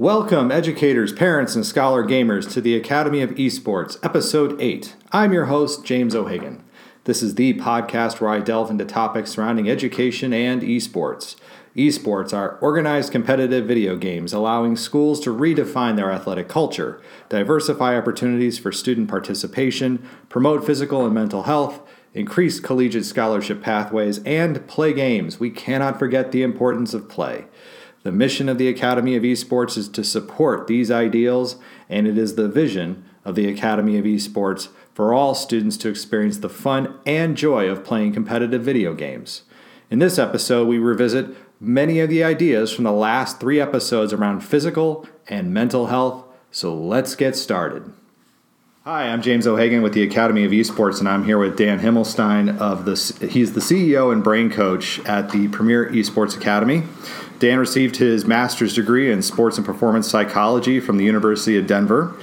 Welcome, educators, parents, and scholar gamers, to the Academy of Esports, Episode 8. I'm your host, James O'Hagan. This is the podcast where I delve into topics surrounding education and esports. Esports are organized competitive video games allowing schools to redefine their athletic culture, diversify opportunities for student participation, promote physical and mental health, increase collegiate scholarship pathways, and play games. We cannot forget the importance of play. The mission of the Academy of Esports is to support these ideals, and it is the vision of the Academy of Esports for all students to experience the fun and joy of playing competitive video games. In this episode, we revisit many of the ideas from the last three episodes around physical and mental health, so let's get started. Hi, I'm James O'Hagan with the Academy of Esports, and I'm here with Dan Himmelstein of the. He's the CEO and brain coach at the Premier Esports Academy. Dan received his master's degree in sports and performance psychology from the University of Denver.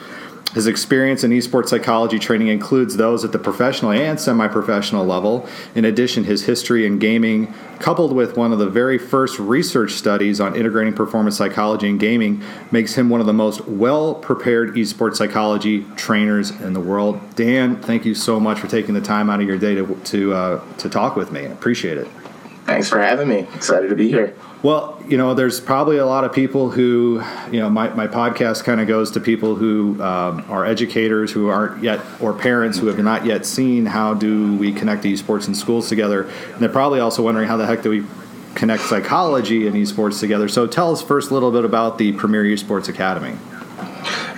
His experience in esports psychology training includes those at the professional and semi professional level. In addition, his history in gaming, coupled with one of the very first research studies on integrating performance psychology and gaming, makes him one of the most well prepared esports psychology trainers in the world. Dan, thank you so much for taking the time out of your day to, to, uh, to talk with me. I appreciate it. Thanks for having me. Excited to be here. Well, you know, there's probably a lot of people who, you know, my, my podcast kind of goes to people who um, are educators who aren't yet, or parents who have not yet seen how do we connect esports and schools together. And they're probably also wondering how the heck do we connect psychology and esports together. So tell us first a little bit about the Premier Esports Academy.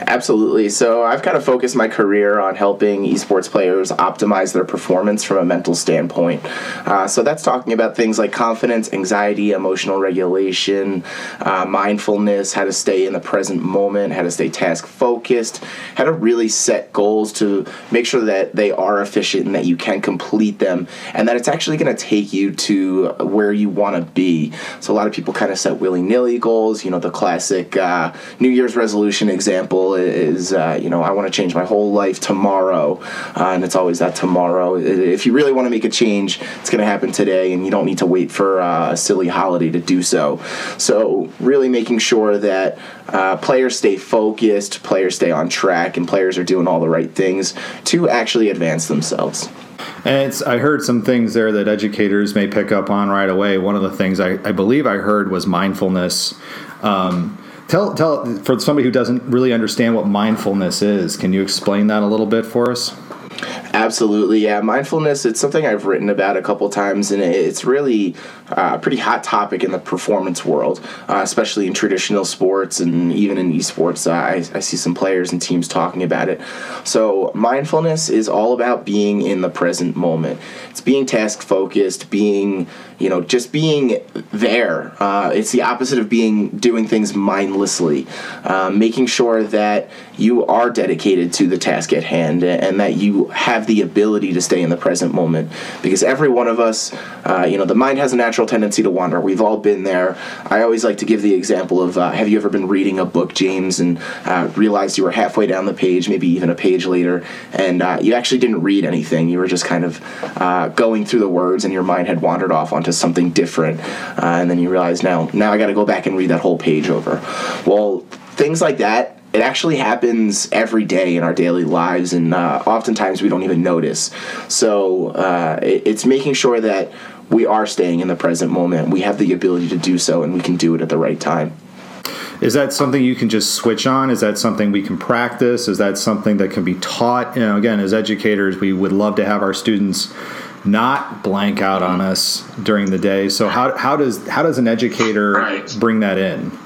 Absolutely. So I've kind of focused my career on helping esports players optimize their performance from a mental standpoint. Uh, so that's talking about things like confidence, anxiety, emotional regulation, uh, mindfulness, how to stay in the present moment, how to stay task focused, how to really set goals to make sure that they are efficient and that you can complete them, and that it's actually going to take you to where you want to be. So a lot of people kind of set willy nilly goals. You know, the classic uh, New Year's resolution example is uh, you know I want to change my whole life tomorrow, uh, and it's always that tomorrow. If you really want to make a change, it's going to happen today, and you don't need to wait for uh, a silly holiday to do so. So really making sure that uh, players stay focused, players stay on track, and players are doing all the right things to actually advance themselves. And I heard some things there that educators may pick up on right away. One of the things I, I believe I heard was mindfulness. Um, Tell, tell for somebody who doesn't really understand what mindfulness is. Can you explain that a little bit for us? Absolutely, yeah. Mindfulness, it's something I've written about a couple times, and it's really uh, a pretty hot topic in the performance world, uh, especially in traditional sports and even in esports. Uh, I, I see some players and teams talking about it. So, mindfulness is all about being in the present moment. It's being task focused, being, you know, just being there. Uh, it's the opposite of being doing things mindlessly, uh, making sure that you are dedicated to the task at hand and that you have the ability to stay in the present moment. Because every one of us uh, you know the mind has a natural tendency to wander. We've all been there. I always like to give the example of uh, have you ever been reading a book james and uh, realized you were halfway down the page maybe even a page later and you actually didn't read anything. You were just kind of going through the words and your mind had wandered off onto something different uh, and then you realize now now i got to go back and read that whole page over well things like that it actually happens every day in our daily lives, and uh, oftentimes we don't even notice. So uh, it, it's making sure that we are staying in the present moment. We have the ability to do so, and we can do it at the right time. Is that something you can just switch on? Is that something we can practice? Is that something that can be taught? You know, again, as educators, we would love to have our students not blank out on us during the day. So how, how does how does an educator right. bring that in?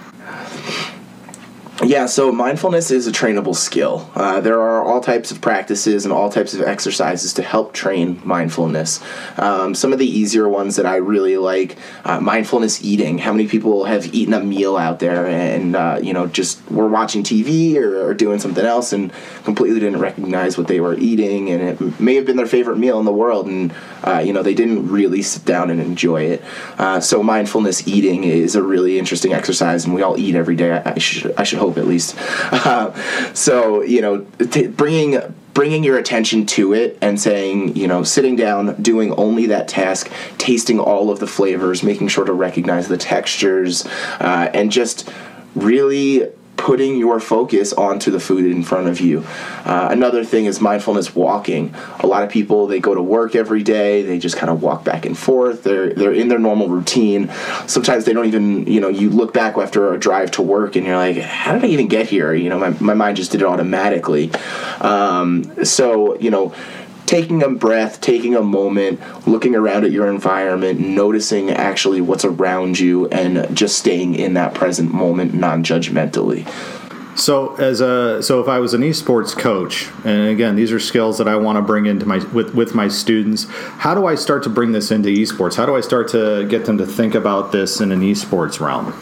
Yeah, so mindfulness is a trainable skill. Uh, there are all types of practices and all types of exercises to help train mindfulness. Um, some of the easier ones that I really like uh, mindfulness eating. How many people have eaten a meal out there and, uh, you know, just were watching TV or, or, doing something else and completely didn't recognize what they were eating and it may have been their favorite meal in the world and, uh, you know, they didn't really sit down and enjoy it. Uh, so mindfulness eating is a really interesting exercise and we all eat every day. I, should, I should hope at least. Uh, so you know, t- bringing bringing your attention to it and saying, you know, sitting down, doing only that task, tasting all of the flavors, making sure to recognize the textures, uh, and just really putting your focus onto the food in front of you. Uh, another thing is mindfulness walking. A lot of people they go to work every day, they just kind of walk back and forth. They're they're in their normal routine. Sometimes they don't even you know you look back after a drive to work and you're like, how did I even get here? You know, my my mind just did it automatically. Um, so you know taking a breath, taking a moment, looking around at your environment, noticing actually what's around you, and just staying in that present moment non judgmentally. So as a so if I was an esports coach, and again these are skills that I want to bring into my with with my students, how do I start to bring this into esports? How do I start to get them to think about this in an esports realm?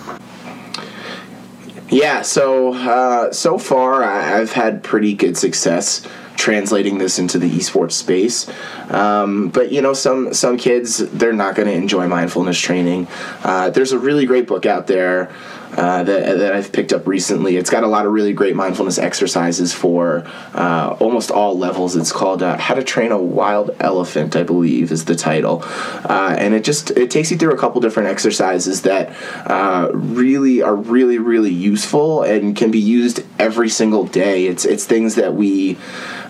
Yeah, so uh, so far I've had pretty good success translating this into the esports space. Um, but you know, some some kids they're not going to enjoy mindfulness training. Uh, there's a really great book out there uh, that, that I've picked up recently. It's got a lot of really great mindfulness exercises for uh, almost all levels. It's called uh, "How to Train a Wild Elephant," I believe, is the title, uh, and it just it takes you through a couple different exercises that uh, really are really really useful and can be used every single day. It's it's things that we.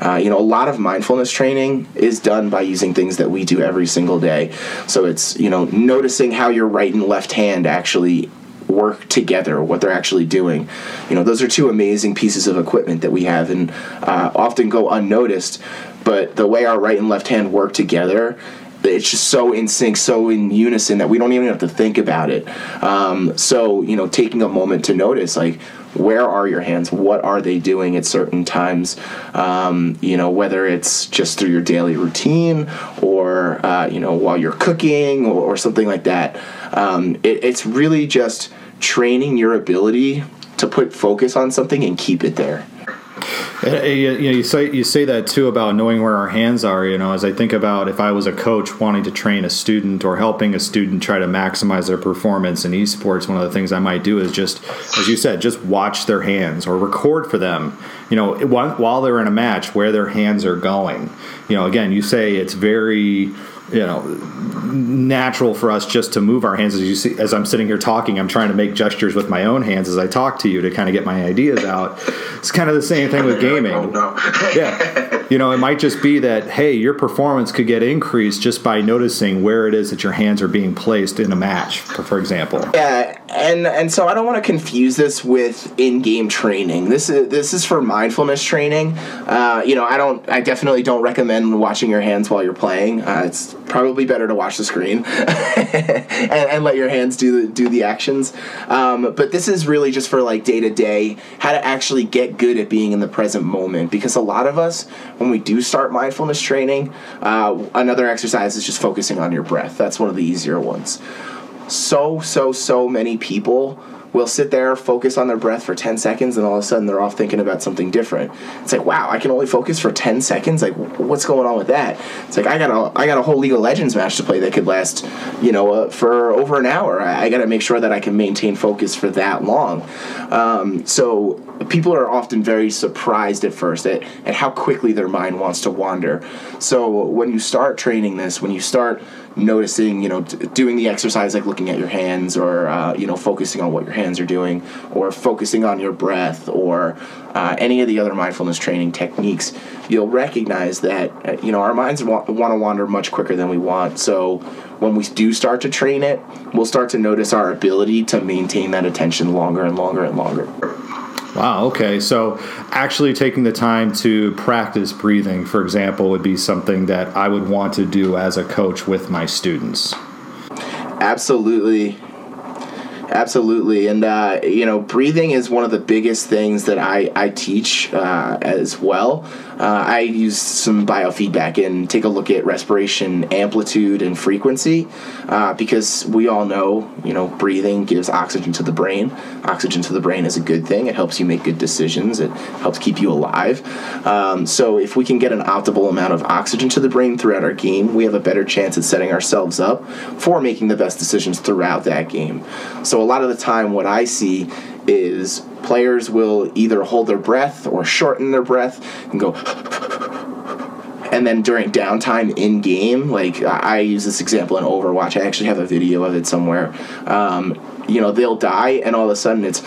Uh, you know, a lot of mindfulness training is done by using things that we do every single day. So it's, you know, noticing how your right and left hand actually work together, what they're actually doing. You know, those are two amazing pieces of equipment that we have and uh, often go unnoticed. But the way our right and left hand work together, it's just so in sync, so in unison that we don't even have to think about it. Um, so, you know, taking a moment to notice, like, where are your hands? What are they doing at certain times? Um, you know, whether it's just through your daily routine or, uh, you know, while you're cooking or, or something like that. Um, it, it's really just training your ability to put focus on something and keep it there. You, know, you say you say that too about knowing where our hands are. You know, as I think about if I was a coach wanting to train a student or helping a student try to maximize their performance in esports, one of the things I might do is just, as you said, just watch their hands or record for them. You know, while they're in a match, where their hands are going. You know, again, you say it's very you know natural for us just to move our hands. As you see as I'm sitting here talking I'm trying to make gestures with my own hands as I talk to you to kind of get my ideas out. It's kind of the same thing with gaming. oh, no. yeah. You know it might just be that hey your performance could get increased just by noticing where it is that your hands are being placed in a match for, for example. Yeah and and so I don't want to confuse this with in-game training. This is this is for mindfulness training. Uh, you know I don't I definitely don't recommend watching your hands while you're playing. Uh, it's probably better to watch the screen and, and, let your hands do the, do the actions. Um, but this is really just for like day to day, how to actually get good at being in the present moment. Because a lot of us, when we do start mindfulness training, uh, another exercise is just focusing on your breath. That's one of the easier ones. So, so, so many people will sit there, focus on their breath for 10 seconds, and all of a sudden they're off thinking about something different. It's like, wow, I can only focus for 10 seconds? Like, what's going on with that? It's like, I got a, I got a whole League of Legends match to play that could last, you know, uh, for over an hour. I, I got to make sure that I can maintain focus for that long. Um, so people are often very surprised at first at, at how quickly their mind wants to wander. So when you start training this, when you start noticing, you know, d- doing the exercise like looking at your hands or, uh, you know, focusing on what your hands are doing or focusing on your breath or uh, any of the other mindfulness training techniques, you'll recognize that, uh, you know, our minds wa- want to wander much quicker than we want. So when we do start to train it, we'll start to notice our ability to maintain that attention longer and longer and longer. Wow, okay. So actually taking the time to practice breathing, for example, would be something that I would want to do as a coach with my students. Absolutely. Absolutely. And, uh, you know, breathing is one of the biggest things that I, I teach uh, as well uh, I use some biofeedback and take a look at respiration amplitude and frequency uh, because we all know, you know, breathing gives oxygen to the brain. Oxygen to the brain is a good thing. It helps you make good decisions. It helps keep you alive. Um, so if we can get an optimal amount of oxygen to the brain throughout our game, we have a better chance at setting ourselves up for making the best decisions throughout that game. So a lot of the time, what I see is players will either hold their breath or shorten their breath and go and then during downtime in game like i use this example in overwatch. I actually have a video of it somewhere. Um, you know they'll die and all of a sudden it's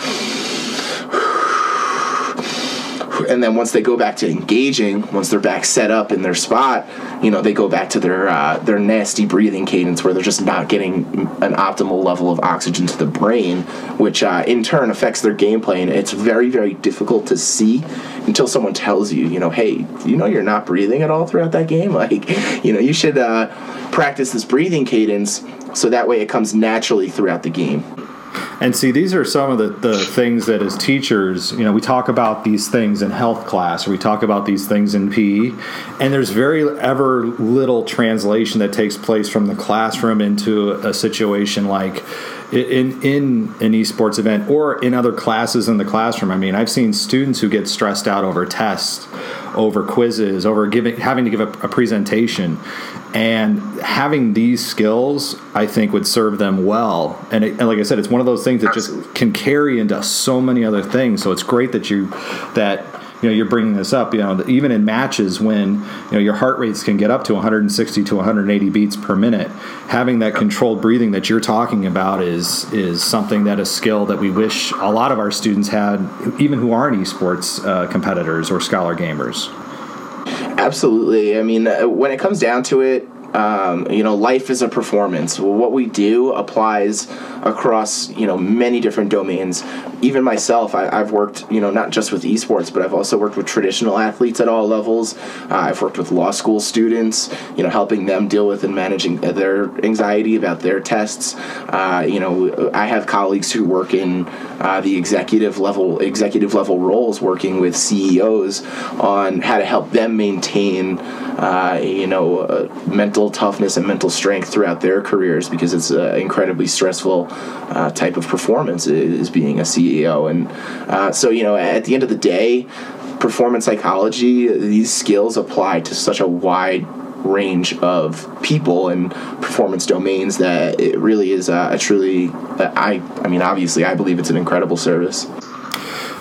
and then once they go back to engaging, once they're back set up in their spot, you know, they go back to their uh, their nasty breathing cadence where they're just not getting an optimal level of oxygen to the brain, which uh, in turn affects their gameplay. And it's very very difficult to see until someone tells you, you know, hey, you know, you're not breathing at all throughout that game. Like, you know, you should uh, practice this breathing cadence so that way it comes naturally throughout the game. And see, these are some of the, the things that as teachers, you know, we talk about these things in health class or we talk about these things in PE, and there's very ever little translation that takes place from the classroom into a situation like in in an esports event or in other classes in the classroom. I mean, I've seen students who get stressed out over tests, over quizzes, over giving having to give a, a presentation, and having these skills i think would serve them well. And, it, and, like i said it's one of those things that just can carry into so many other things. So it's great that you that you know you're bringing this up you know even in matches when you know your heart rates can get up to 160 to 180 beats per minute having that controlled breathing that you're talking about is is something that a skill that we wish a lot of our students had even who aren't esports uh, competitors or scholar gamers Absolutely. I mean, uh, when it comes down to it, um, you know, life is a performance. what we do applies across you know many different domains. Even myself, I, have worked you know not just with esports, but I've also worked with traditional athletes at all levels. Uh, I've worked with law school students, you know, helping them deal with and managing their anxiety about their tests. Uh, you know, I have colleagues who work in uh, the executive level executive level roles, working with CEOs on how to help them maintain uh, you know uh, mental toughness and mental strength throughout their careers because it's uh, incredibly stressful uh, type of performance is being a CEO. And uh, so, you know, at the end of the day, performance psychology, these skills apply to such a wide range of people and performance domains that it really is a truly I I mean obviously I believe it's an incredible service.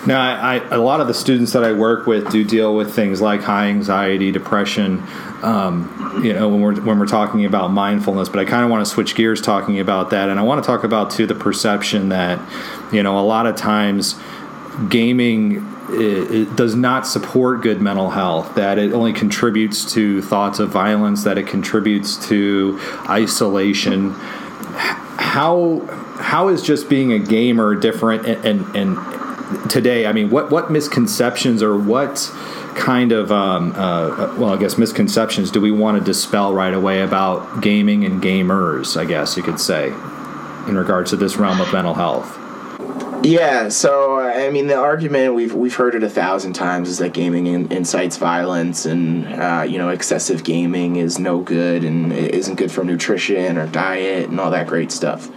Now, I, I, a lot of the students that I work with do deal with things like high anxiety, depression. Um, you know, when we're when we're talking about mindfulness, but I kind of want to switch gears talking about that, and I want to talk about too the perception that, you know, a lot of times gaming it, it does not support good mental health. That it only contributes to thoughts of violence. That it contributes to isolation. How how is just being a gamer different and, and, and today, I mean, what what misconceptions or what kind of um, uh, well, I guess misconceptions do we want to dispel right away about gaming and gamers? I guess you could say, in regards to this realm of mental health. Yeah, so I mean, the argument we've we've heard it a thousand times is that gaming in, incites violence, and uh, you know, excessive gaming is no good and isn't good for nutrition or diet and all that great stuff.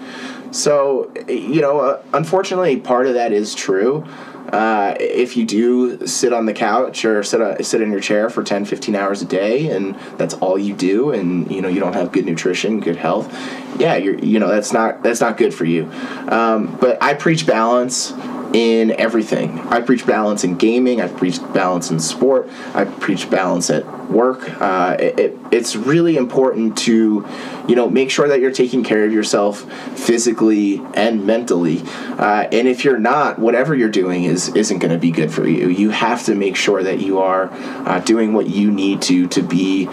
So, you know, uh, unfortunately, part of that is true. Uh, if you do sit on the couch or sit, uh, sit in your chair for 10 15 hours a day and that's all you do and you know you don't have good nutrition good health yeah you're you know that's not that's not good for you. Um, but i preach balance in everything. I preach balance in gaming. I preach balance in sport. I preach balance at work. Uh, it, it, it's really important to, you know, make sure that you're taking care of yourself physically and mentally. Uh, and if you're not, whatever you're doing is isn't going to be good for you. You have to make sure that you are uh, doing what you need to to be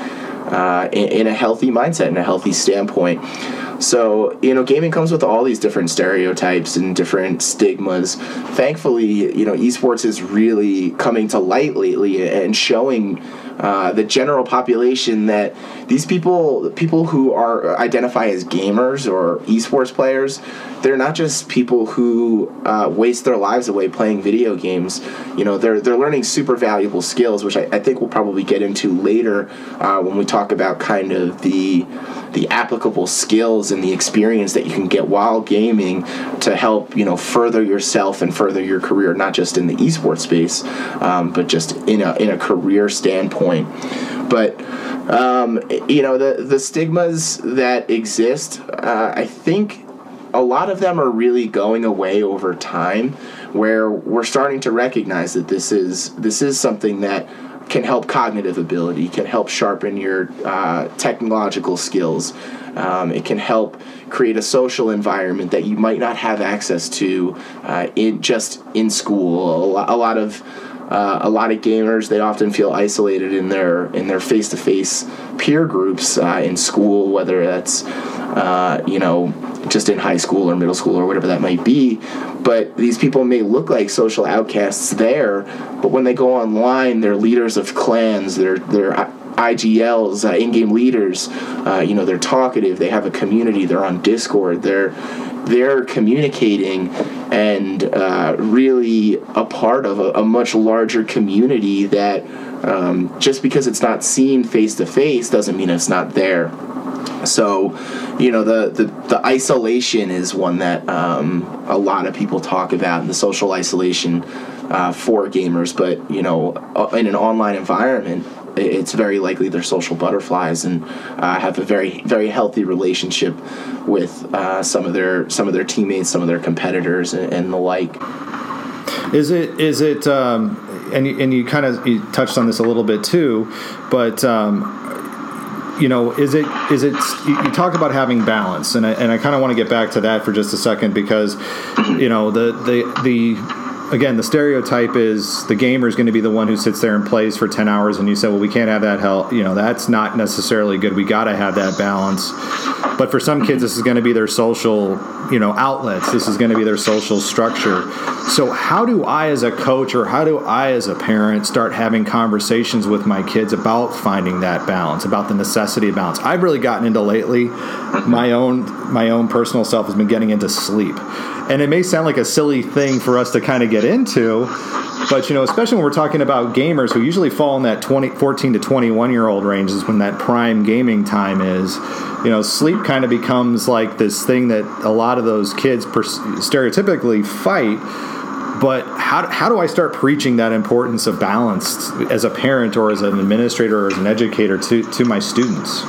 uh, in, in a healthy mindset and a healthy standpoint. So, you know, gaming comes with all these different stereotypes and different stigmas. Thankfully, you know, esports is really coming to light lately and showing uh, the general population that these people, people who are identify as gamers or esports players, they're not just people who uh, waste their lives away playing video games. You know, they're they're learning super valuable skills, which I, I think we'll probably get into later uh, when we talk about kind of the the applicable skills and the experience that you can get while gaming to help you know further yourself and further your career, not just in the esports space, um, but just in a in a career standpoint. But um, you know the the stigmas that exist, uh, I think a lot of them are really going away over time where we're starting to recognize that this is this is something that can help cognitive ability, can help sharpen your uh, technological skills. Um, it can help create a social environment that you might not have access to uh, in just in school. A lot, a lot of uh, a lot of gamers they often feel isolated in their in their face to face peer groups uh, in school, whether that's uh, you know just in high school or middle school or whatever that might be. But these people may look like social outcasts there, but when they go online, they're leaders of clans. They're they're IGLs, uh, in-game leaders. Uh, you know, they're talkative. They have a community. They're on Discord. They're they're communicating and uh, really a part of a, a, much larger community that um, just because it's not seen face to face doesn't mean it's not there. So, you know, the, the, the isolation is one that um, a lot of people talk about, and the social isolation uh, for gamers. But, you know, uh, in an online environment, it's very likely they're social butterflies and uh, have a very very healthy relationship with uh, some of their some of their teammates, some of their competitors, and, and the like. Is it is it um, and you, and you kind of you touched on this a little bit too, but. Um, you know, is it is it? You, talk about having balance, and I, and I kind of want to get back to that for just a second because, you know, the the the again, the stereotype is the gamer is going to be the one who sits there and plays for 10 hours, and you say, well, we can't have that hell. You know, that's not necessarily good. We got to have that balance. But for some kids, this is going to be their social, you know, outlets. This is going to be their social structure. So, how do I, as a coach, or how do I, as a parent, start having conversations with my kids about finding that balance, about the necessity of balance? I've really gotten into lately. My own, my own personal self has been getting into sleep and it may sound like a silly thing for us to kind of get into, but you know, especially when we're talking about gamers who usually fall in that 20, 14 to 21 year old range is when that prime gaming time is. You know, sleep kind of becomes like this thing that a lot of those kids stereotypically fight. But how, how do I start preaching that importance of balance as a parent or as an administrator or as an educator to, to my students?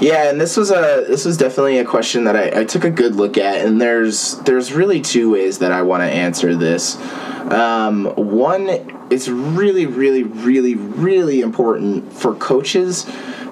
Yeah, and this was a this was definitely a question that I, I took a good look at, and there's there's really two ways that I want to answer this. Um, one, it's really, really, really, really important for coaches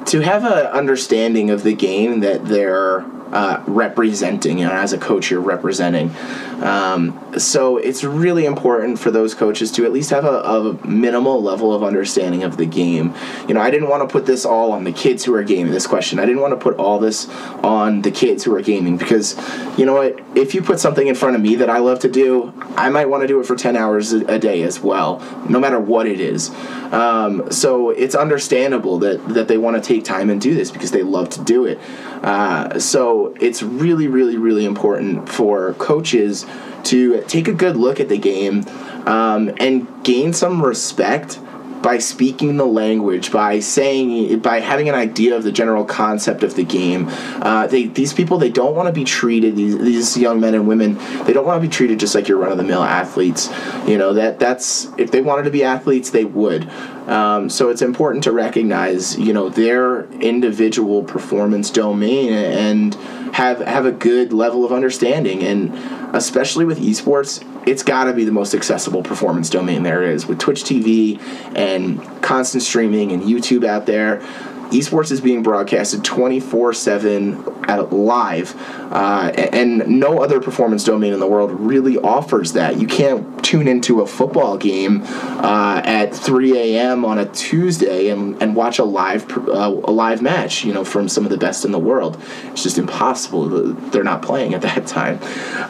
to have an understanding of the game that they're uh, representing. You know, as a coach, you're representing. Um, so it's really important for those coaches to at least have a, a, minimal level of understanding of the game. You know, I didn't want to put this all on the kids who are gaming this question. I didn't want to put all this on the kids who are gaming because, you know what, if you put something in front of me that I love to do, I might want to do it for 10 hours a, a day as well, no matter what it is. Um, so it's understandable that, that they want to take time and do this because they love to do it. Uh, so it's really, really, really important for coaches to take a good look at the game um, and gain some respect by speaking the language, by saying, by having an idea of the general concept of the game. Uh, they, these people, they don't want to be treated. These, these young men and women, they don't want to be treated just like your run of the mill athletes. You know that that's if they wanted to be athletes, they would. Um, so it's important to recognize, you know, their individual performance domain and have have a good level of understanding. And especially with esports, it's got to be the most accessible performance domain there is with Twitch TV and constant streaming and YouTube out there esports is being broadcasted 24 7 at live uh, and no other performance domain in the world really offers that. You can't tune into a football game uh, at 3 a.m on a tuesday and, and watch a live uh, a live match you know from some of the best in the world. It's just impossible they're not playing at that time.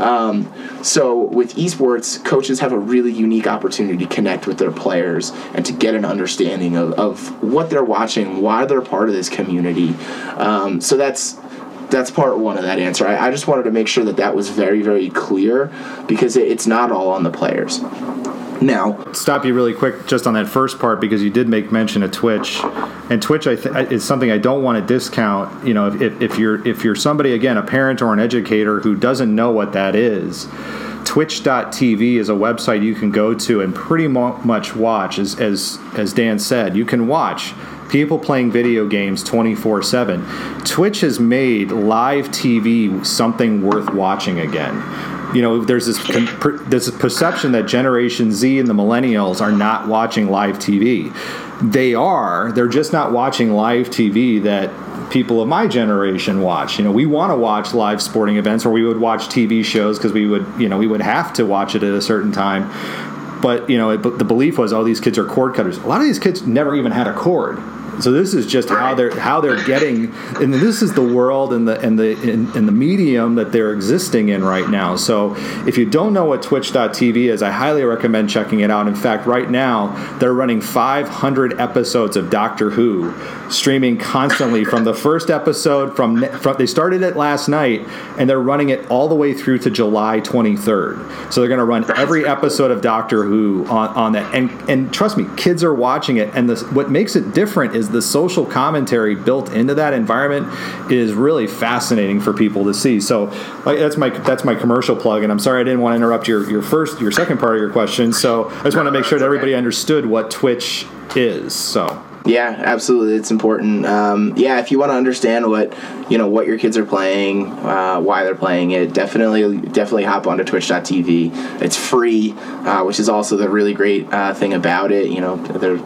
Um, so with esports coaches have a really unique opportunity to connect with their players and to get an understanding of, of what they're watching why they're part of this community. Um, so that's that's part one of that answer. I, I, just wanted to make sure that that was very very clear because it, it's not all on the players. Now, stop you really quick just on that first part because you did make mention of Twitch, and Twitch I th- is something I don't want to discount. You know, if, if you're if you're somebody again a parent or an educator who doesn't know what that is twitch.tv is a website you can go to and pretty much watch as, as as dan said you can watch people playing video games 24 7. Twitch has made live TV something worth watching again. You know, there's this there's a perception that Generation Z and the millennials are not watching live TV. They are. They're just not watching live TV that people of my generation watch. You know, we want to watch live sporting events, or we would watch TV shows because we would, you know, we would have to watch it at a certain time but you know, it, the belief was, oh, these kids are cord cutters. A lot of these kids never even had a cord. So this is just how they're how they're getting, and this is the world and the and the in, the medium that they're existing in right now. So if you don't know what Twitch.tv is, I highly recommend checking it out. In fact, right now they're running 500 episodes of Doctor Who, streaming constantly from the first episode from, from they started it last night, and they're running it all the way through to July 23rd. So they're going to run every episode of Doctor Who on, on that, and and trust me, kids are watching it, and this, what makes it different is is the social commentary built into that environment is really fascinating for people to see. So that's my that's my commercial plug, and I'm sorry I didn't want to interrupt your your first your second part of your question. So I just want to make sure that everybody understood what Twitch is. So. Yeah, absolutely. It's important. Um, yeah, if you want to understand what you know what your kids are playing, uh, why they're playing it, definitely definitely hop onto Twitch.tv. It's free, uh, which is also the really great uh, thing about it. You know, they're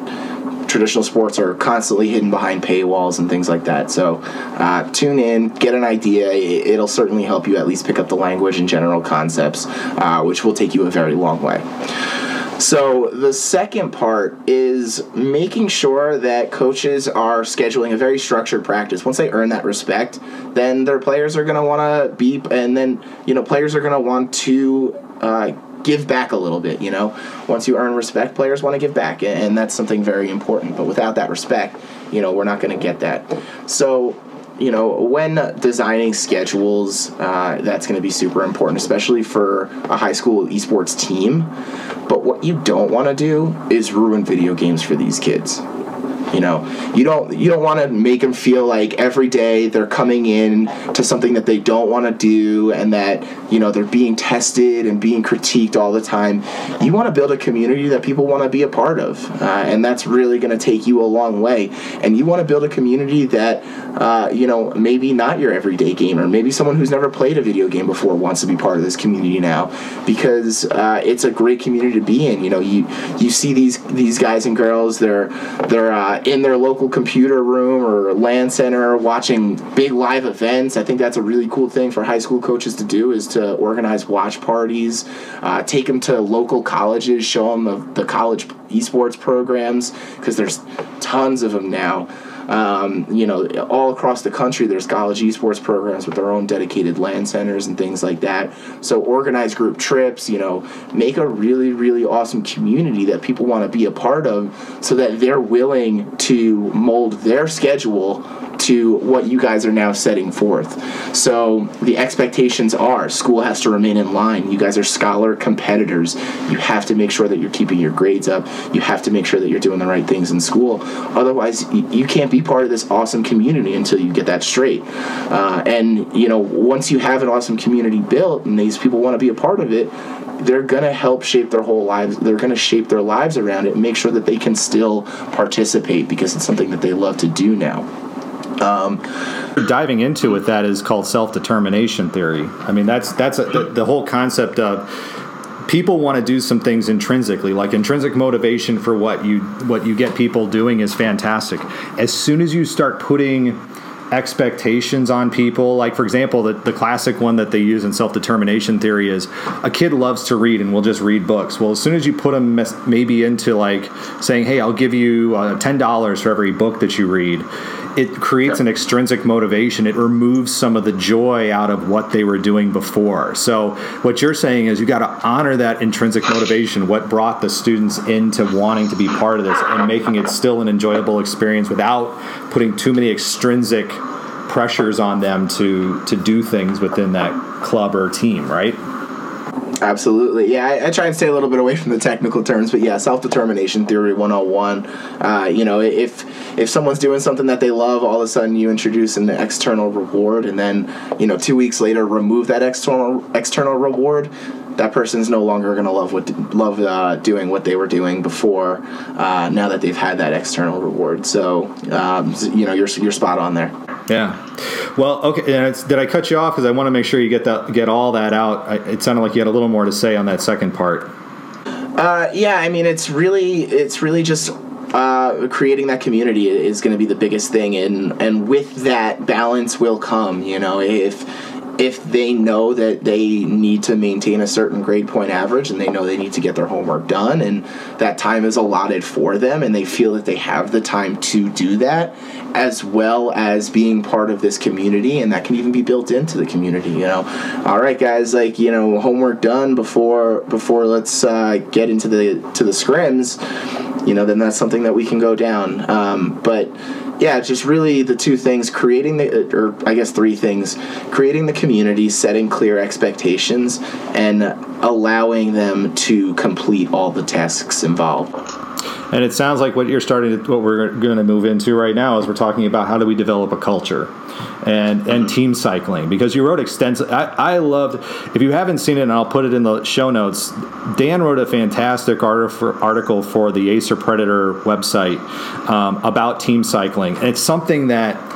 traditional sports are constantly hidden behind paywalls and things like that. So uh, tune in, get an idea. It'll certainly help you at least pick up the language and general concepts, uh, which will take you a very long way. So the second part is making sure that coaches are scheduling a very structured practice. Once they earn that respect, then their players are going to want to beep, and then you know players are going to want to uh, give back a little bit. You know, once you earn respect, players want to give back, and that's something very important. But without that respect, you know, we're not going to get that. So you know, when designing schedules, uh, that's going to be super important, especially for a high school esports team. But what you don't want to do is ruin video games for these kids. You know, you don't you don't want to make them feel like every day they're coming in to something that they don't want to do and that you know they're being tested and being critiqued all the time. You want to build a community that people want to be a part of, uh, and that's really going to take you a long way. And you want to build a community that uh, you know maybe not your everyday gamer, maybe someone who's never played a video game before wants to be part of this community now because uh, it's a great community to be in. You know, you you see these these guys and girls, they're they're uh, in their local computer room or LAN center watching big live events. I think that's a really cool thing for high school coaches to do is to organize watch parties, uh, take them to local colleges, show them the, the college esports programs because there's tons of them now. Um, you know, all across the country, there's college esports programs with their own dedicated LAN centers and things like that. So organize group trips, you know, make a really, really awesome community that people want to be a part of so that they're willing to mold their schedule to what you guys are now setting forth. So the expectations are school has to remain in line. You guys are scholar competitors. You have to make sure that you're keeping your grades up. You have to make sure that you're doing the right things in school. Otherwise, you can't be part of this awesome community until you get that straight. Uh, and you know, once you have an awesome community built and these people want to be a part of it, they're going to help shape their whole lives. They're going to shape their lives around it and make sure that they can still participate because it's something that they love to do now. Um, Diving into it, that is called self determination theory. I mean, that's that's a, the, the whole concept of people want to do some things intrinsically like intrinsic motivation for what you what you get people doing is fantastic as soon as you start putting expectations on people like for example the, the classic one that they use in self-determination theory is a kid loves to read and will just read books well as soon as you put them maybe into like saying hey i'll give you uh, $10 for every book that you read it creates an extrinsic motivation. It removes some of the joy out of what they were doing before. So what you're saying is you got to honor that intrinsic motivation, what brought the students into wanting to be part of this and making it still an enjoyable experience without putting too many extrinsic pressures on them to to do things within that club or team, right? Absolutely. Yeah, I, I, try and stay a little bit away from the technical terms, but yeah, self determination theory 101. Uh, you know, if if someone's doing something that they love, all of a sudden you introduce an external reward, and then you know two weeks later remove that external external reward that person's no longer going to love what love uh, doing what they were doing before. Uh, now that they've had that external reward, so um, you know you're you're spot on there. Yeah. Well, okay. did I cut you off? Because I want to make sure you get that get all that out. It sounded like you had a little more to say on that second part. Uh, yeah, I mean, it's really it's really just uh, creating that community is going to be the biggest thing, and and with that balance will come. You know, if if they know that they need to maintain a certain grade point average and they know they need to get their homework done and that time is allotted for them and they feel that they have the time to do that as well as being part of this community and that can even be built into the community you know? All right guys like you know homework done before before let's uh, get into the to the scrims you know then that's something that we can go down. Um, but yeah, just really the two things creating the, uh, or I guess three things creating the community, setting clear expectations, and allowing them to complete all the tasks involved. And it sounds like what you're starting to, what we're going to move into right now is we're talking about how do we develop a culture and and team cycling because you wrote extensive. I, I loved. If you haven't seen it, and I'll put it in the show notes. Dan wrote a fantastic article for the Acer Predator website um, about team cycling, and it's something that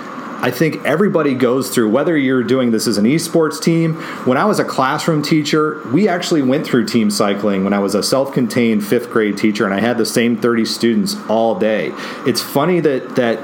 I think everybody goes through, whether you're doing this as an esports team. When I was a classroom teacher, we actually went through team cycling when I was a self contained fifth grade teacher and I had the same 30 students all day. It's funny that, that,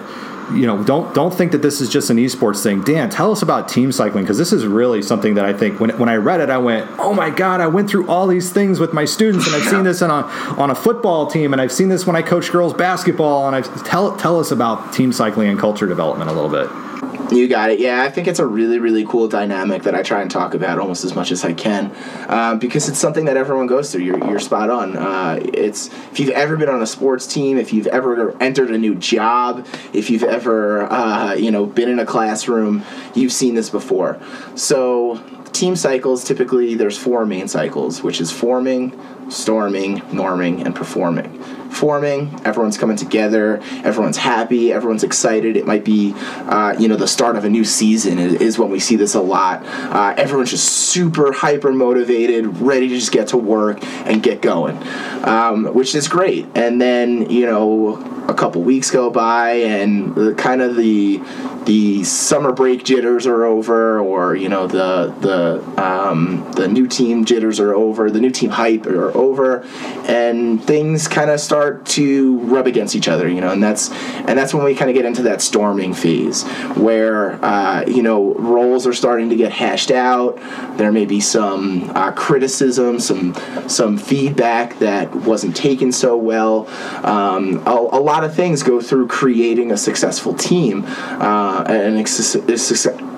you know, don't don't think that this is just an esports thing. Dan, tell us about team cycling because this is really something that I think when, when I read it, I went, oh my god, I went through all these things with my students, and I've seen this on a on a football team, and I've seen this when I coach girls basketball, and I tell tell us about team cycling and culture development a little bit. You got it. Yeah, I think it's a really, really cool dynamic that I try and talk about almost as much as I can, uh, because it's something that everyone goes through. You're, you're spot on. Uh, it's if you've ever been on a sports team, if you've ever entered a new job, if you've ever uh, you know been in a classroom, you've seen this before. So team cycles typically there's four main cycles, which is forming, storming, norming, and performing forming. Everyone's coming together. Everyone's happy. Everyone's excited. It might be, uh, you know, the start of a new season is, is when we see this a lot. Uh, everyone's just super hyper motivated, ready to just get to work and get going, um, which is great. And then, you know, a couple weeks go by and the, kind of the the summer break jitters are over, or you know the the um, the new team jitters are over, the new team hype are over, and things kind of start to rub against each other, you know, and that's and that's when we kind of get into that storming phase where uh, you know roles are starting to get hashed out. There may be some uh, criticism, some some feedback that wasn't taken so well. Um, a, a, lot of things go through creating a successful team. Uh, uh, an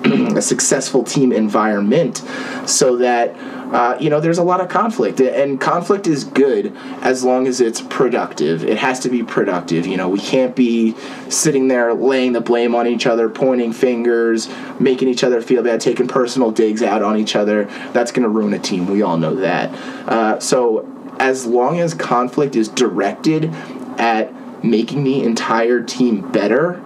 a successful team environment so that uh, you know there's a lot of conflict. And conflict is good as long as it's productive. It has to be productive. You know we can't be sitting there laying the blame on each other pointing fingers making each other feel bad taking personal digs out on each other. That's going to ruin a team. We all know that. Uh, so as long as conflict is directed at making the entire team better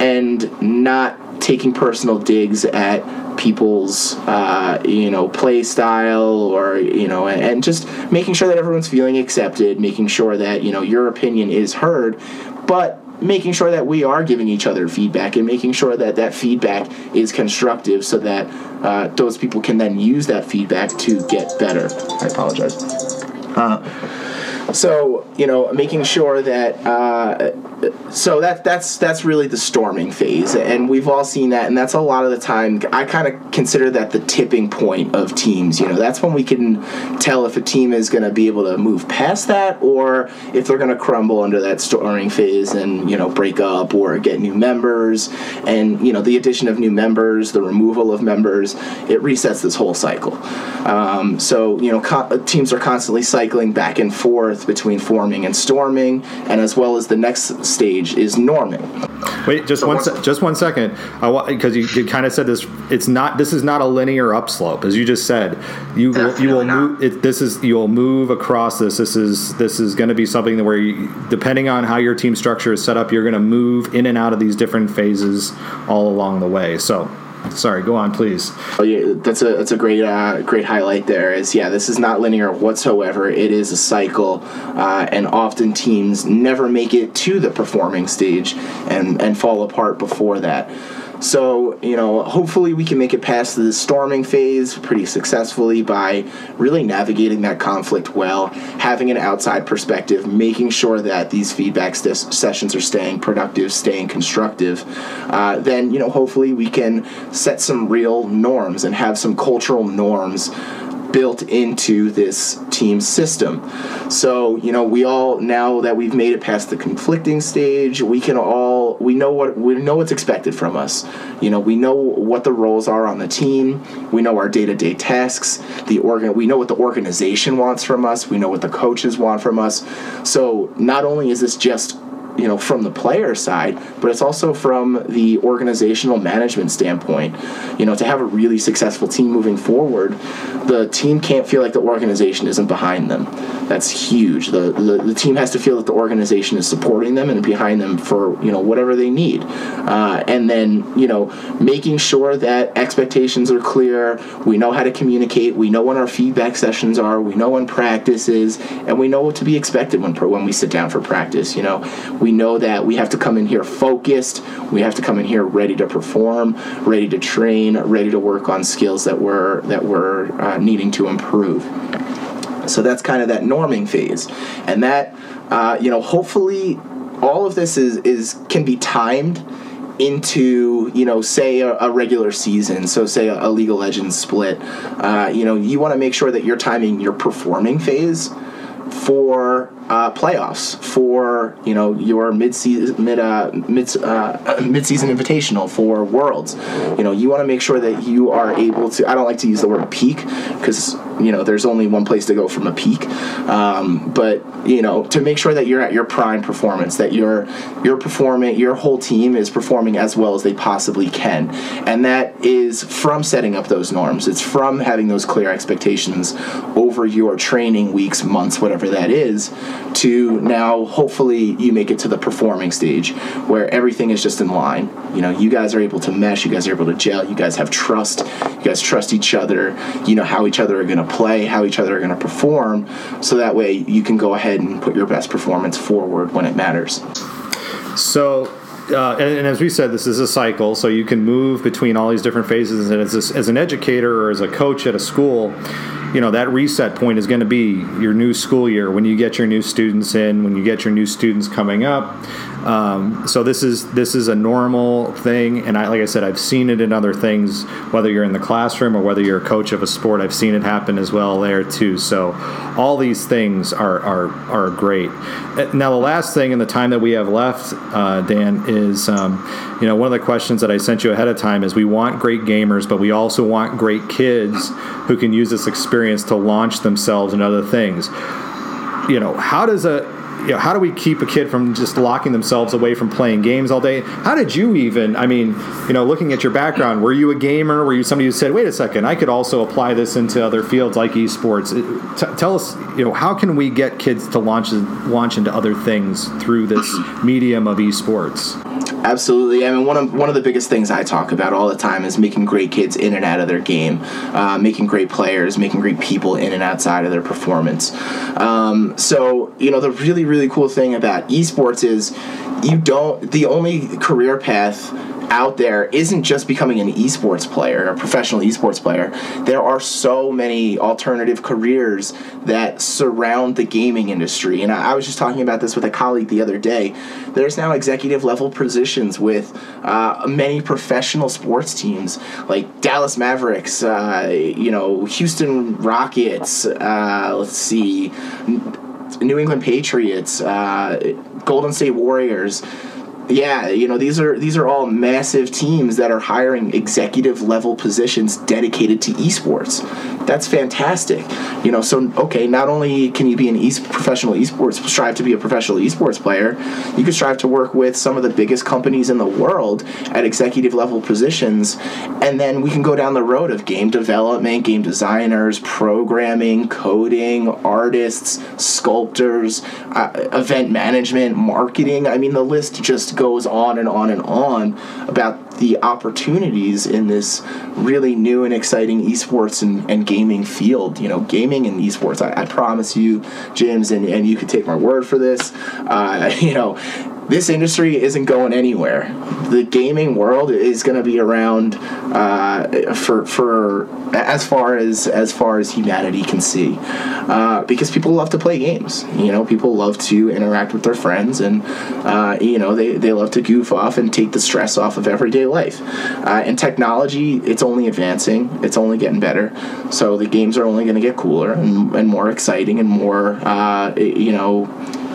and not taking personal digs at people's uh, you know play style or you know and just making sure that everyone's feeling accepted making sure that you know your opinion is heard but making sure that we are giving each other feedback and making sure that that feedback is constructive so that uh, those people can then use that feedback to get better. I apologize. Uh, so you know, making sure that uh, so that that's that's really the storming phase, and we've all seen that, and that's a lot of the time. I kind of consider that the tipping point of teams. You know, that's when we can tell if a team is going to be able to move past that, or if they're going to crumble under that storming phase and you know break up or get new members, and you know the addition of new members, the removal of members, it resets this whole cycle. Um, so you know, co- teams are constantly cycling back and forth between forming and storming, and as well as the next stage is norming. Wait, just so one, se- just one second, because you, you kind of said this. It's not. This is not a linear upslope, as you just said. You will, you will move. It, this is you will move across this. This is this is going to be something that where, you, depending on how your team structure is set up, you're going to move in and out of these different phases all along the way. So Sorry, go on, please. Oh yeah, that's a that's a great uh, great highlight. There is yeah, this is not linear whatsoever. It is a cycle, uh, and often teams never make it to the performing stage and and fall apart before that. So, you know, hopefully we can make it past the storming phase pretty successfully by really navigating that conflict well, having an outside perspective, making sure that these feedback sessions are staying productive, staying constructive. Uh, then, you know, hopefully we can set some real norms and have some cultural norms built into this team system. So, you know, we all now that we've made it past the conflicting stage, we can all we know what we know what's expected from us. You know, we know what the roles are on the team. We know our day-to-day tasks. The organ we know what the organization wants from us. We know what the coaches want from us. So, not only is this just you know from the player side but it's also from the organizational management standpoint. You know to have a really successful team moving forward the team can't feel like the organization isn't behind them. That's huge. The, the, the team has to feel that the organization is supporting them and behind them for you know whatever they need. Uh, and then you know making sure that expectations are clear we know how to communicate we know when our feedback sessions are we know when practice is and we know what to be expected when when we sit down for practice you know we know that we have to come in here focused. We have to come in here ready to perform, ready to train, ready to work on skills that we're that we're uh, needing to improve. So that's kind of that norming phase, and that uh, you know hopefully all of this is is can be timed into you know say a, a, regular season so say a, a league of legends split uh, you know you want to make sure that you're timing your performing phase for uh, playoffs for you know your mid season mid uh, mid uh, mid season invitational for worlds. You know you want to make sure that you are able to. I don't like to use the word peak because you know there's only one place to go from a peak, um, but you know to make sure that you're at your prime performance, that you're you're performing, your whole team is performing as well as they possibly can, and that is from setting up those norms. It's from having those clear expectations over your training weeks, months, whatever that is to now hopefully you make it to the performing stage where everything is just in line. You know, you guys are able to mesh, you guys are able to gel, you guys have trust, you guys trust each other, you know how each other are going to play, how each other are going to perform, so that way you can go ahead and put your best performance forward when it matters. So, uh, and, and, as we said, this is a cycle, so you can move between all these different phases. And as, as an educator or as a coach at a school, you know that reset point is going to be your new school year when you get your new students in when you get your new students coming up. Um, so this is this is a normal thing and I, like i said i've seen it in other things whether you're in the classroom or whether you're a coach of a sport i've seen it happen as well there too. So all these things are are, are great. Uh, now the last thing in the time that we have left uh, dan is um, you know one of the questions that i sent you ahead of time is we want great gamers but we also want great kids who can use this experience to launch themselves and other things. You know, how does a you know, how do we keep a kid from just locking themselves away from playing games all day? How did you even? I mean, you know, looking at your background, were you a gamer? Were you somebody who said, "Wait a second, I could also apply this into other fields like esports"? T- tell us, you know, how can we get kids to launch launch into other things through this medium of esports? Absolutely. I mean, one of one of the biggest things I talk about all the time is making great kids in and out of their game, uh, making great players, making great people in and outside of their performance. Um, so, you know, the really really cool thing about esports is you don't. The only career path out there isn't just becoming an esports player, a professional esports player. There are so many alternative careers that surround the gaming industry. And I, I was just talking about this with a colleague the other day. There's now executive level positions with uh, many professional sports teams like Dallas Mavericks, uh, you know, Houston Rockets, uh, let's see, New England Patriots, uh, Golden State Warriors yeah, you know these are these are all massive teams that are hiring executive level positions dedicated to esports. That's fantastic. You know, so okay, not only can you be an e- professional esports strive to be a professional esports player, you can strive to work with some of the biggest companies in the world at executive level positions, and then we can go down the road of game development, game designers, programming, coding, artists, sculptors, uh, event management, marketing. I mean, the list just goes on and on and on about the opportunities in this really new and exciting esports and, and gaming field. You know, gaming and esports, I, I promise you, James, and, and you can take my word for this, uh, you know, this industry isn't going anywhere. The gaming world is going to be around uh, for for as far as as far as humanity can see, uh, because people love to play games. You know, people love to interact with their friends, and uh, you know they, they love to goof off and take the stress off of everyday life. Uh, and technology, it's only advancing. It's only getting better. So the games are only going to get cooler and, and more exciting and more uh, you know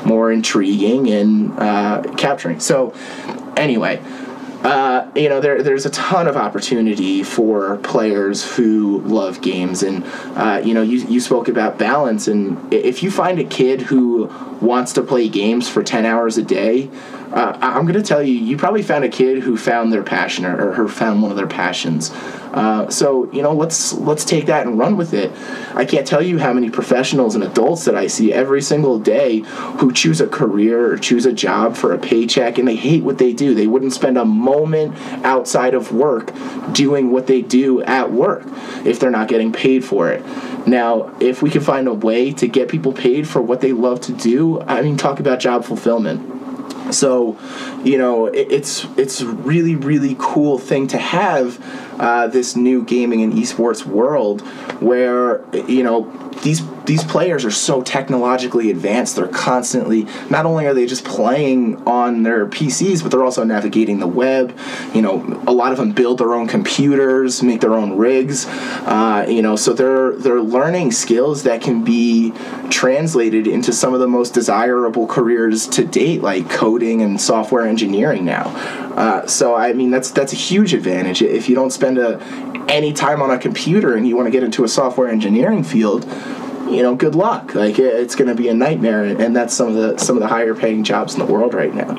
more intriguing and uh, capturing. So, anyway, uh, you know, there, there's a ton of opportunity for players who love games. And, uh, you know, you, you spoke about balance. And if you find a kid who wants to play games for 10 hours a day, uh, I'm going to tell you, you probably found a kid who found their passion or, or found one of their passions. Uh, so you know, let's let's take that and run with it. I can't tell you how many professionals and adults that I see every single day who choose a career or choose a job for a paycheck, and they hate what they do. They wouldn't spend a moment outside of work doing what they do at work if they're not getting paid for it. Now, if we can find a way to get people paid for what they love to do, I mean, talk about job fulfillment. So, you know, it, it's it's really really cool thing to have uh, this new gaming and esports world where you know these these players are so technologically advanced. They're constantly not only are they just playing on their PCs, but they're also navigating the web. You know, a lot of them build their own computers, make their own rigs. Uh, you know, so they're they're learning skills that can be translated into some of the most desirable careers to date, like coding and software engineering now. Uh, so I mean, that's that's a huge advantage. If you don't spend a, any time on a computer and you want to get into a software engineering field, you know, good luck. Like it's going to be a nightmare, and that's some of the some of the higher paying jobs in the world right now.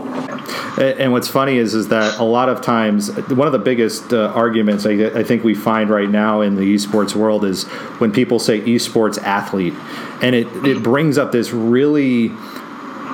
And what's funny is is that a lot of times one of the biggest uh, arguments I, I, think we find right now in the esports world is when people say esports athlete, and it it brings up this really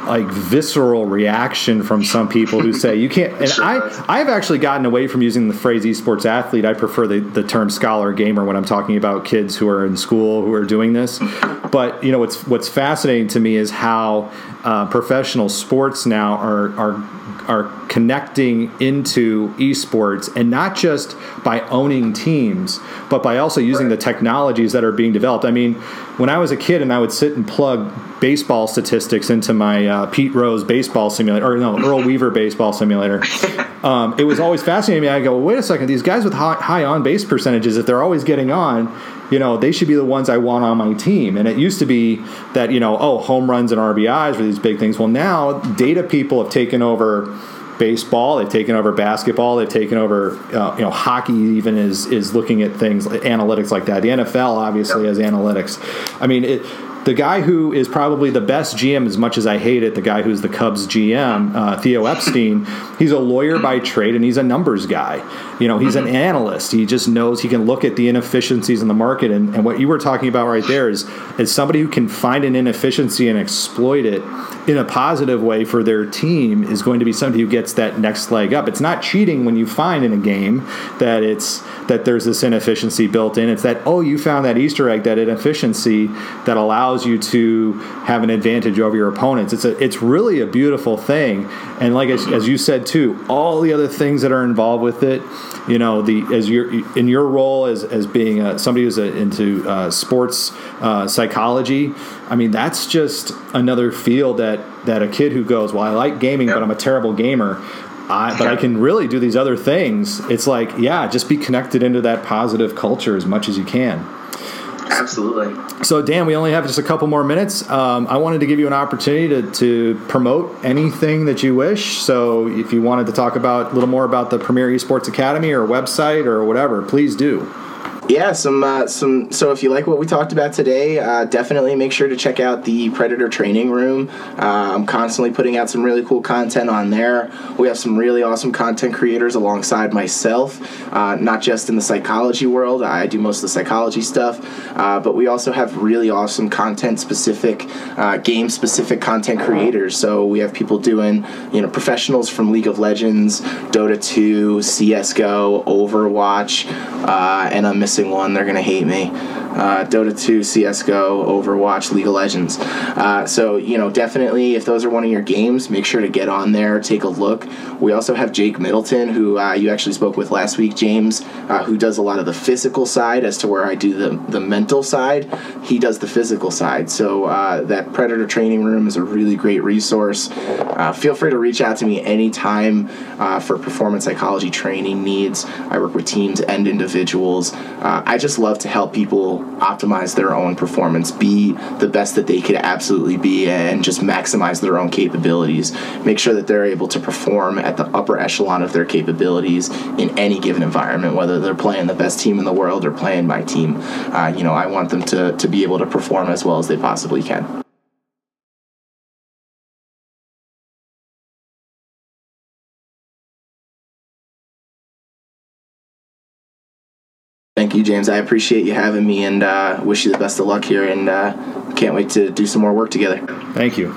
like visceral reaction from some people who say you can't. And I I've actually gotten away from using the phrase esports athlete. I prefer the, the term scholar gamer when I'm talking about kids who are in school who are doing this. But you know what's what's fascinating to me is how uh, professional sports now are are are connecting into esports and not just by owning teams, but by also using the technologies that are being developed. I mean, when I was a kid and I would sit and plug baseball statistics into my uh, Pete Rose baseball simulator, or no, Earl Weaver baseball simulator, um, it was always fascinating to me. I go, well, wait a second, these guys with high, high on base percentages, if they're always getting on, you know, they should be the ones I want on my team. And it used to be that, you know, oh, home runs and RBIs were these big things. Well, now data people have taken over baseball. They've taken over basketball. They've taken over, uh, you know, hockey. Even is is looking at things analytics like that. The NFL obviously yep. has analytics. I mean, it, the guy who is probably the best GM, as much as I hate it, the guy who's the Cubs GM, uh, Theo Epstein, he's a lawyer by trade and he's a numbers guy. You know, he's an analyst. He just knows he can look at the inefficiencies in the market. And, and what you were talking about right there is, is somebody who can find an inefficiency and exploit it in a positive way for their team is going to be somebody who gets that next leg up. It's not cheating when you find in a game that it's that there's this inefficiency built in. It's that oh, you found that Easter egg, that inefficiency that allows you to have an advantage over your opponents. It's a it's really a beautiful thing. And like as, as you said too, all the other things that are involved with it. You know, the as your in your role as as being a, somebody who's a, into uh, sports uh, psychology. I mean, that's just another field that that a kid who goes, well, I like gaming, but I'm a terrible gamer. I, but I can really do these other things. It's like, yeah, just be connected into that positive culture as much as you can. Absolutely. So, Dan, we only have just a couple more minutes. Um, I wanted to give you an opportunity to, to promote anything that you wish. So, if you wanted to talk about a little more about the Premier Esports Academy or website or whatever, please do yeah, some uh, some. So if you like what we talked about today, uh, definitely make sure to check out the Predator Training Room. Uh, I'm constantly putting out some really cool content on there. We have some really awesome content creators alongside myself, uh, not just in the psychology world. I do most of the psychology stuff, uh, but we also have really awesome content specific, uh, game specific content creators. So we have people doing, you know, professionals from League of Legends, Dota 2, CS:GO, Overwatch, and I'm missing missing one. They're gonna hate me. Uh, Dota 2, CSGO, Overwatch, League of Legends. Uh, so, you know, definitely if those are one of your games, make sure to get on there, take a look. We also have Jake Middleton, who uh, you actually spoke with last week, James, uh, who does a lot of the physical side as to where I do the, the mental side. He does the physical side. So, uh, that Predator Training Room is a really great resource. Uh, feel free to reach out to me anytime for performance psychology training needs. I work with teams and individuals. I just love to help people optimize their own performance, be the best that they could absolutely be, and just maximize their own capabilities. Make sure that they're able to perform at the upper echelon of their capabilities in any given environment, whether they're playing the best team in the world or playing my team. Uh, you know, I want them to, to be able to perform as well as they possibly can. James. I appreciate you having me and uh, wish you the best of luck here and uh, can't wait to do some more work together. Thank you.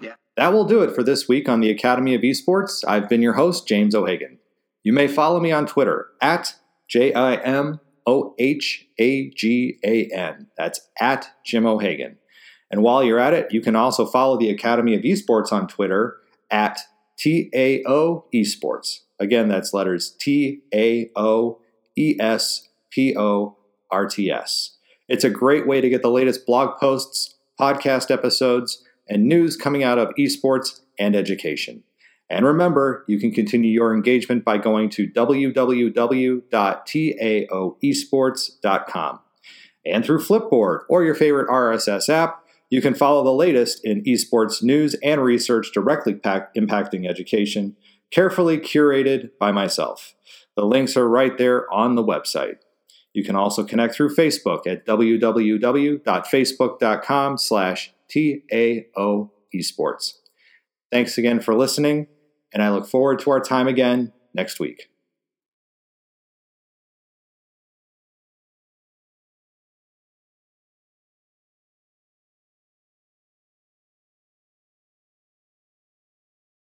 Yeah. That will do it for this week on the Academy of Esports. I've been your host, James O'Hagan. You may follow me on Twitter at J I M O H A G A N. That's at Jim O'Hagan. And while you're at it, you can also follow the Academy of Esports on Twitter at TAO Esports. Again, that's letters T A O E S P O R T S. It's a great way to get the latest blog posts, podcast episodes, and news coming out of esports and education. And remember, you can continue your engagement by going to www.taoesports.com. And through Flipboard or your favorite RSS app, you can follow the latest in esports news and research directly pack- impacting education, carefully curated by myself. The links are right there on the website. You can also connect through Facebook at www.facebook.com slash TAO esports. Thanks again for listening, and I look forward to our time again next week.